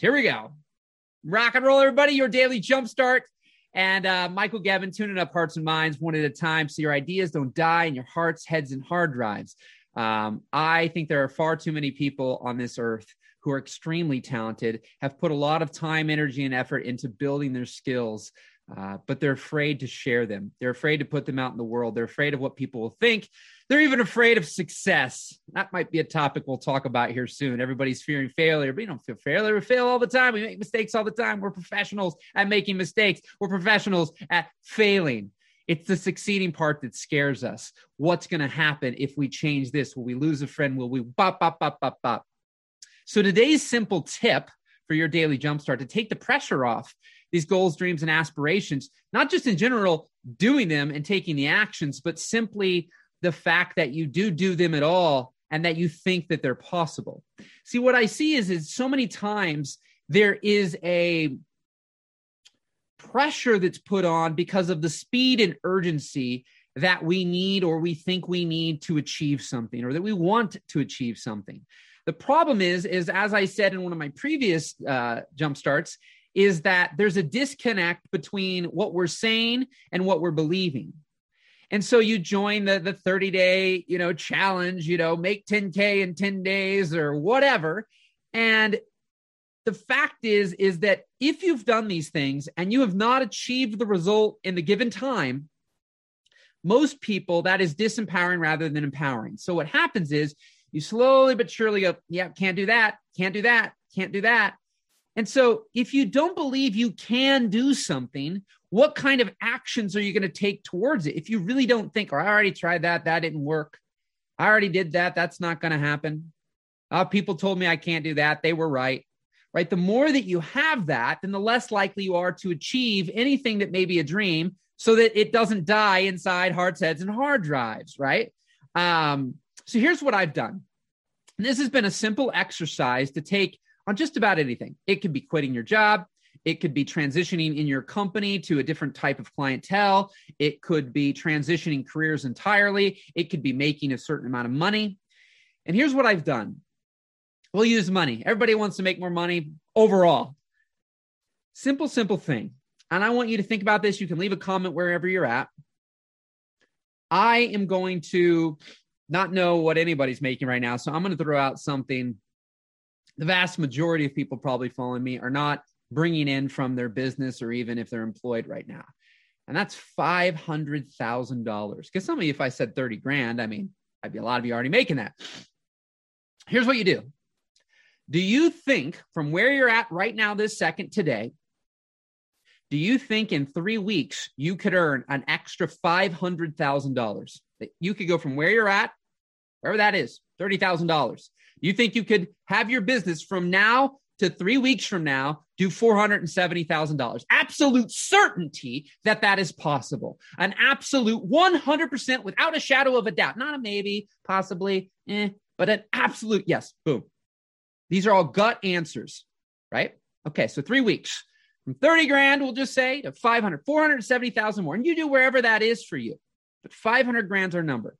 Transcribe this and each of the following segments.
Here we go. Rock and roll, everybody. Your daily jumpstart. And uh, Michael Gebben, tuning up hearts and minds one at a time so your ideas don't die in your hearts, heads, and hard drives. Um, I think there are far too many people on this earth who are extremely talented, have put a lot of time, energy, and effort into building their skills, uh, but they're afraid to share them. They're afraid to put them out in the world. They're afraid of what people will think. They're even afraid of success. That might be a topic we'll talk about here soon. Everybody's fearing failure, but you don't feel failure. We fail all the time. We make mistakes all the time. We're professionals at making mistakes. We're professionals at failing. It's the succeeding part that scares us. What's going to happen if we change this? Will we lose a friend? Will we bop, bop, bop, bop, bop? So today's simple tip for your daily jumpstart to take the pressure off these goals, dreams, and aspirations, not just in general doing them and taking the actions, but simply the fact that you do do them at all and that you think that they're possible. See, what I see is, is so many times there is a pressure that's put on because of the speed and urgency that we need or we think we need to achieve something or that we want to achieve something. The problem is, is as I said in one of my previous uh, jump starts, is that there's a disconnect between what we're saying and what we're believing. And so you join the the 30 day, you know, challenge, you know, make 10k in 10 days or whatever. And the fact is is that if you've done these things and you have not achieved the result in the given time, most people that is disempowering rather than empowering. So what happens is you slowly but surely go, yeah, can't do that, can't do that, can't do that. And so, if you don't believe you can do something, what kind of actions are you going to take towards it? If you really don't think, or oh, I already tried that, that didn't work. I already did that, that's not going to happen. Uh, people told me I can't do that. They were right. Right. The more that you have that, then the less likely you are to achieve anything that may be a dream so that it doesn't die inside hearts, heads, and hard drives. Right. Um, so here's what I've done. And this has been a simple exercise to take on just about anything. It could be quitting your job. It could be transitioning in your company to a different type of clientele. It could be transitioning careers entirely. It could be making a certain amount of money. And here's what I've done we'll use money. Everybody wants to make more money overall. Simple, simple thing. And I want you to think about this. You can leave a comment wherever you're at. I am going to not know what anybody's making right now. So I'm going to throw out something the vast majority of people probably following me are not bringing in from their business or even if they're employed right now. And that's $500,000. Because some of you, if I said 30 grand, I mean, I'd be a lot of you already making that. Here's what you do Do you think from where you're at right now, this second today, do you think in three weeks you could earn an extra $500,000? That you could go from where you're at, wherever that is, $30,000 you think you could have your business from now to three weeks from now do $470,000. Absolute certainty that that is possible. An absolute 100% without a shadow of a doubt. Not a maybe, possibly, eh, but an absolute yes. Boom. These are all gut answers, right? Okay, so three weeks from 30 grand, we'll just say to 500, 470,000 more. And you do wherever that is for you. But 500 grand's our number.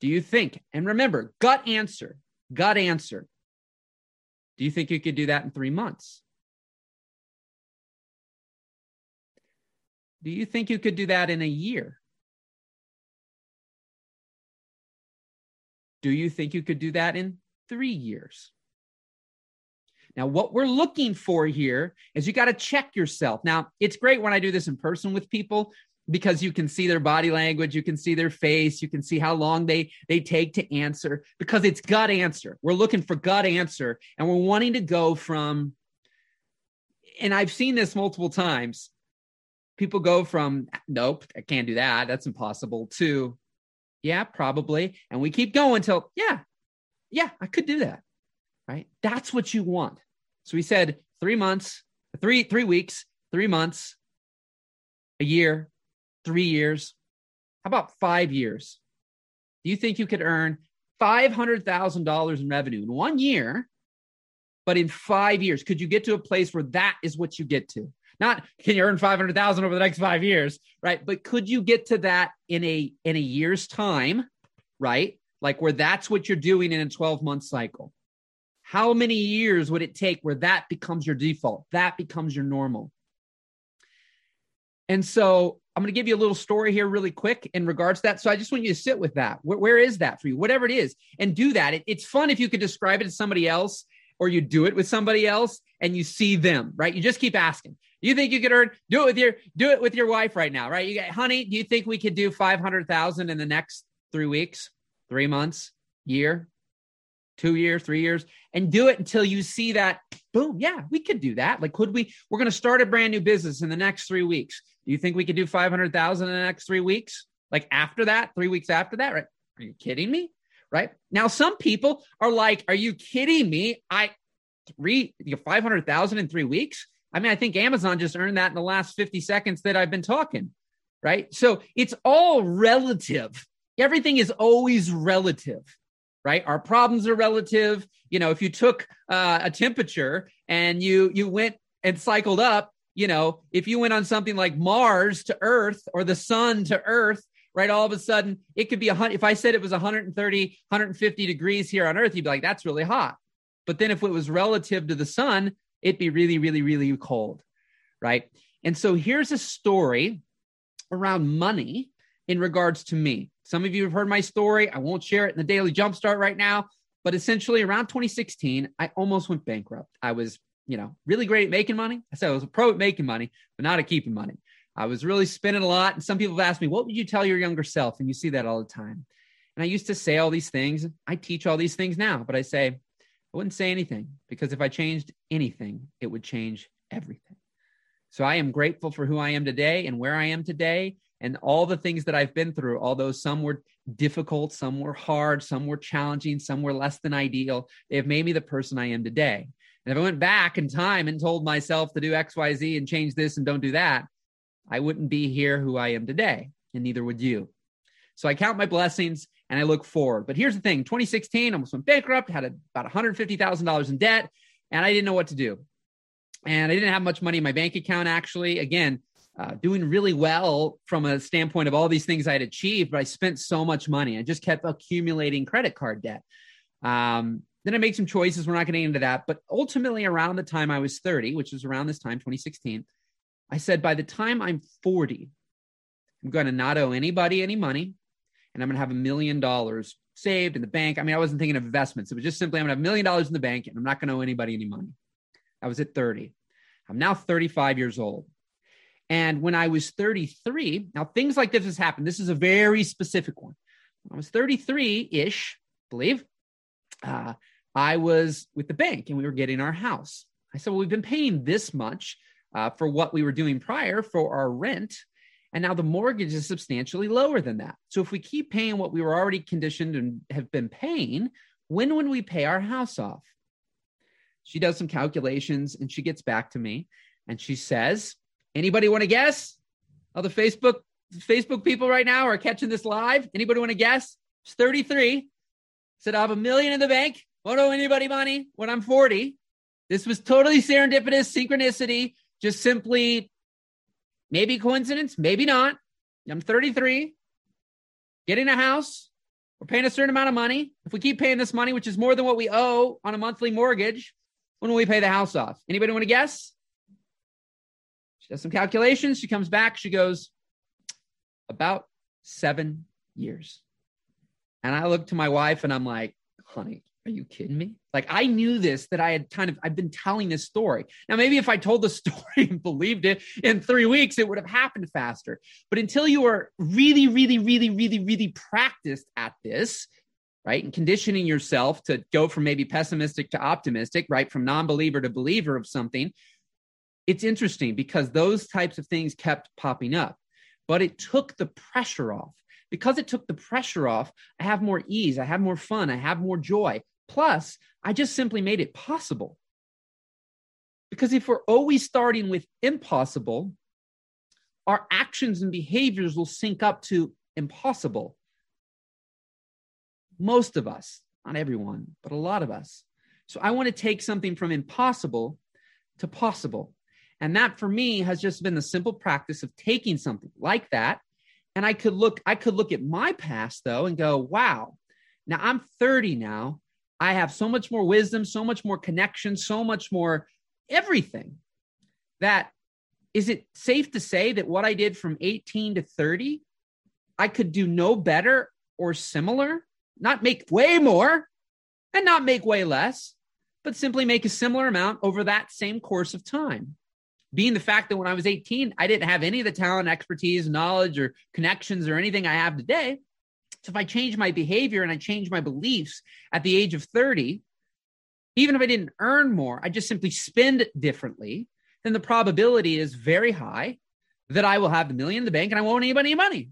Do you think? And remember, gut answer gut answer. Do you think you could do that in three months? Do you think you could do that in a year? Do you think you could do that in three years? Now, what we're looking for here is you got to check yourself. Now, it's great when I do this in person with people because you can see their body language you can see their face you can see how long they they take to answer because it's gut answer. We're looking for gut answer and we're wanting to go from and i've seen this multiple times. People go from nope i can't do that. That's impossible to yeah probably and we keep going till yeah yeah i could do that right? That's what you want. So we said three months three three weeks three months a year three years? How about five years? Do you think you could earn $500,000 in revenue in one year, but in five years? Could you get to a place where that is what you get to? Not can you earn 500,000 over the next five years, right? But could you get to that in a, in a year's time, right? Like where that's what you're doing in a 12 month cycle. How many years would it take where that becomes your default? That becomes your normal. And so I'm going to give you a little story here really quick in regards to that. So I just want you to sit with that. where, where is that for you? Whatever it is, and do that. It, it's fun if you could describe it to somebody else or you do it with somebody else and you see them, right? You just keep asking. Do you think you could earn? Do it with your do it with your wife right now, right? You get, honey, do you think we could do 500,000 in the next 3 weeks, 3 months, year, 2 years, 3 years and do it until you see that boom, yeah, we could do that. Like could we we're going to start a brand new business in the next 3 weeks. Do you think we could do 500,000 in the next 3 weeks? Like after that, 3 weeks after that, right? Are you kidding me? Right? Now some people are like, "Are you kidding me? I three you 500,000 in 3 weeks?" I mean, I think Amazon just earned that in the last 50 seconds that I've been talking, right? So it's all relative. Everything is always relative, right? Our problems are relative. You know, if you took uh, a temperature and you you went and cycled up, you know, if you went on something like Mars to Earth or the sun to Earth, right? All of a sudden, it could be a hundred. If I said it was 130, 150 degrees here on Earth, you'd be like, that's really hot. But then if it was relative to the sun, it'd be really, really, really cold, right? And so here's a story around money in regards to me. Some of you have heard my story. I won't share it in the Daily Jumpstart right now, but essentially around 2016, I almost went bankrupt. I was, you know, really great at making money. I said I was a pro at making money, but not at keeping money. I was really spending a lot. And some people have asked me, what would you tell your younger self? And you see that all the time. And I used to say all these things. I teach all these things now, but I say, I wouldn't say anything because if I changed anything, it would change everything. So I am grateful for who I am today and where I am today and all the things that I've been through, although some were difficult, some were hard, some were challenging, some were less than ideal, they have made me the person I am today. And if I went back in time and told myself to do XYZ and change this and don't do that, I wouldn't be here who I am today, and neither would you. So I count my blessings and I look forward. But here's the thing 2016, I almost went bankrupt, had about $150,000 in debt, and I didn't know what to do. And I didn't have much money in my bank account, actually. Again, uh, doing really well from a standpoint of all these things I had achieved, but I spent so much money. I just kept accumulating credit card debt. Um, then I made some choices. We're not going to get into that. But ultimately, around the time I was 30, which was around this time, 2016, I said, by the time I'm 40, I'm going to not owe anybody any money and I'm going to have a million dollars saved in the bank. I mean, I wasn't thinking of investments. It was just simply, I'm going to have a million dollars in the bank and I'm not going to owe anybody any money. I was at 30. I'm now 35 years old. And when I was 33, now things like this has happened. This is a very specific one. When I was 33 ish, believe, uh, I was with the bank and we were getting our house. I said, Well, we've been paying this much uh, for what we were doing prior for our rent. And now the mortgage is substantially lower than that. So if we keep paying what we were already conditioned and have been paying, when would we pay our house off? She does some calculations and she gets back to me and she says, anybody want to guess? All the Facebook Facebook people right now are catching this live. Anybody want to guess? It's 33. Said I have a million in the bank. Won't owe anybody money when I'm 40. This was totally serendipitous, synchronicity, just simply Maybe coincidence, maybe not. I'm 33, getting a house. We're paying a certain amount of money. If we keep paying this money, which is more than what we owe on a monthly mortgage, when will we pay the house off? Anybody want to guess? She does some calculations. She comes back. She goes, about seven years. And I look to my wife and I'm like, honey, are you kidding me? Like I knew this that I had kind of I've been telling this story. Now maybe if I told the story and believed it in 3 weeks it would have happened faster. But until you are really really really really really practiced at this, right? And conditioning yourself to go from maybe pessimistic to optimistic, right? From non-believer to believer of something. It's interesting because those types of things kept popping up. But it took the pressure off because it took the pressure off, I have more ease, I have more fun, I have more joy. Plus, I just simply made it possible. Because if we're always starting with impossible, our actions and behaviors will sync up to impossible. Most of us, not everyone, but a lot of us. So I want to take something from impossible to possible. And that for me has just been the simple practice of taking something like that. And I could look, I could look at my past though and go, wow, now I'm 30 now I have so much more wisdom, so much more connection, so much more everything that is it safe to say that what I did from 18 to 30, I could do no better or similar, not make way more and not make way less, but simply make a similar amount over that same course of time? Being the fact that when I was 18, I didn't have any of the talent, expertise, knowledge, or connections or anything I have today. So if I change my behavior and I change my beliefs at the age of 30, even if I didn't earn more, I just simply spend differently, then the probability is very high that I will have the million in the bank and I won't need any money.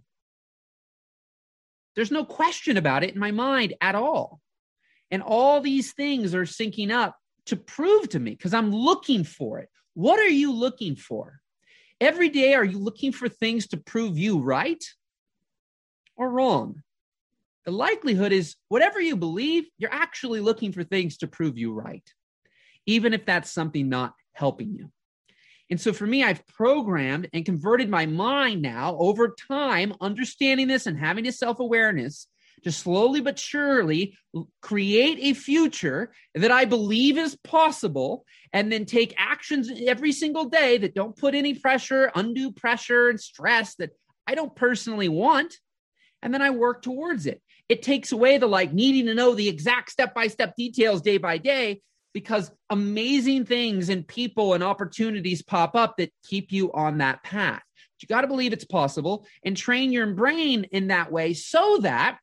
There's no question about it in my mind at all. And all these things are syncing up to prove to me because I'm looking for it. What are you looking for? Every day, are you looking for things to prove you right or wrong? the likelihood is whatever you believe, you're actually looking for things to prove you right, even if that's something not helping you. And so for me, I've programmed and converted my mind now over time, understanding this and having this self awareness to slowly but surely create a future that I believe is possible and then take actions every single day that don't put any pressure, undue pressure, and stress that I don't personally want. And then I work towards it. It takes away the like needing to know the exact step by step details day by day because amazing things and people and opportunities pop up that keep you on that path. You got to believe it's possible and train your brain in that way so that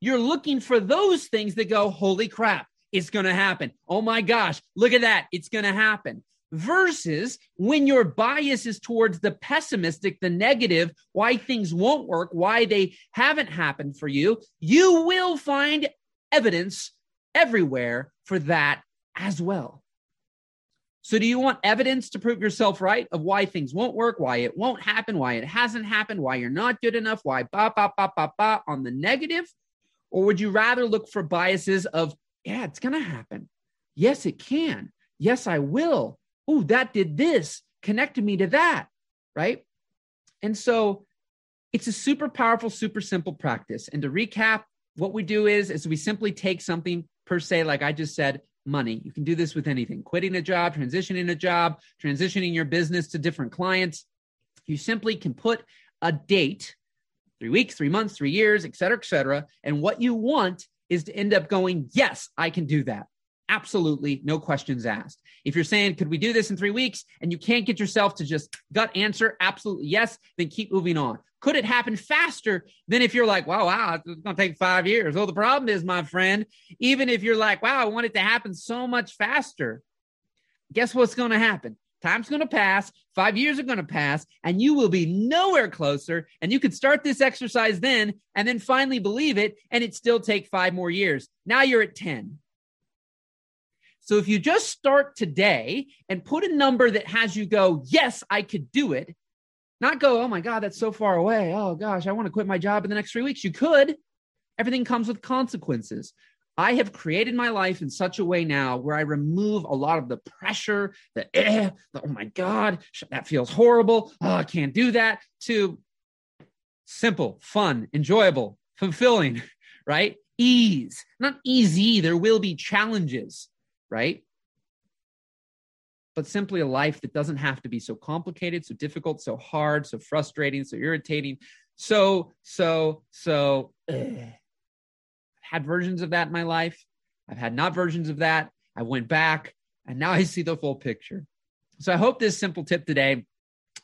you're looking for those things that go, holy crap, it's going to happen. Oh my gosh, look at that. It's going to happen versus when your bias is towards the pessimistic, the negative, why things won't work, why they haven't happened for you, you will find evidence everywhere for that as well. So, do you want evidence to prove yourself right of why things won't work, why it won't happen, why it hasn't happened, why you're not good enough, why ba ba ba ba ba on the negative? Or would you rather look for biases of, yeah, it's going to happen. Yes, it can. Yes, I will oh, that did this, connected me to that, right? And so it's a super powerful, super simple practice. And to recap, what we do is, is we simply take something per se, like I just said, money. You can do this with anything, quitting a job, transitioning a job, transitioning your business to different clients. You simply can put a date, three weeks, three months, three years, et cetera, et cetera. And what you want is to end up going, yes, I can do that. Absolutely, no questions asked. If you're saying, could we do this in three weeks? And you can't get yourself to just gut answer, absolutely yes, then keep moving on. Could it happen faster than if you're like, wow, wow, it's going to take five years? Well, the problem is, my friend, even if you're like, wow, I want it to happen so much faster, guess what's going to happen? Time's going to pass, five years are going to pass, and you will be nowhere closer. And you could start this exercise then and then finally believe it, and it still take five more years. Now you're at 10. So if you just start today and put a number that has you go, yes, I could do it, not go, oh my God, that's so far away. Oh gosh, I want to quit my job in the next three weeks. You could. Everything comes with consequences. I have created my life in such a way now where I remove a lot of the pressure, the, eh, the oh my God, that feels horrible. Oh, I can't do that, to simple, fun, enjoyable, fulfilling, right? Ease, not easy. There will be challenges right? But simply a life that doesn't have to be so complicated, so difficult, so hard, so frustrating, so irritating, so, so, so. Ugh. I've had versions of that in my life. I've had not versions of that. I went back and now I see the full picture. So I hope this simple tip today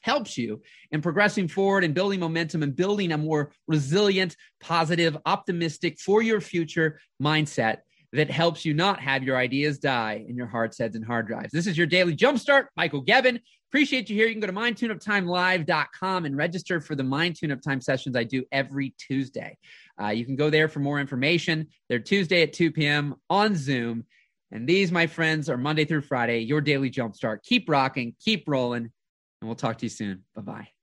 helps you in progressing forward and building momentum and building a more resilient, positive, optimistic for your future mindset that helps you not have your ideas die in your hearts, heads, and hard drives. This is your daily jumpstart. Michael Gebben. Appreciate you here. You can go to mindtuneuptimelive.com and register for the Mind Tune Up Time sessions I do every Tuesday. Uh, you can go there for more information. They're Tuesday at 2 p.m. on Zoom. And these, my friends, are Monday through Friday, your daily jumpstart. Keep rocking, keep rolling, and we'll talk to you soon. Bye bye.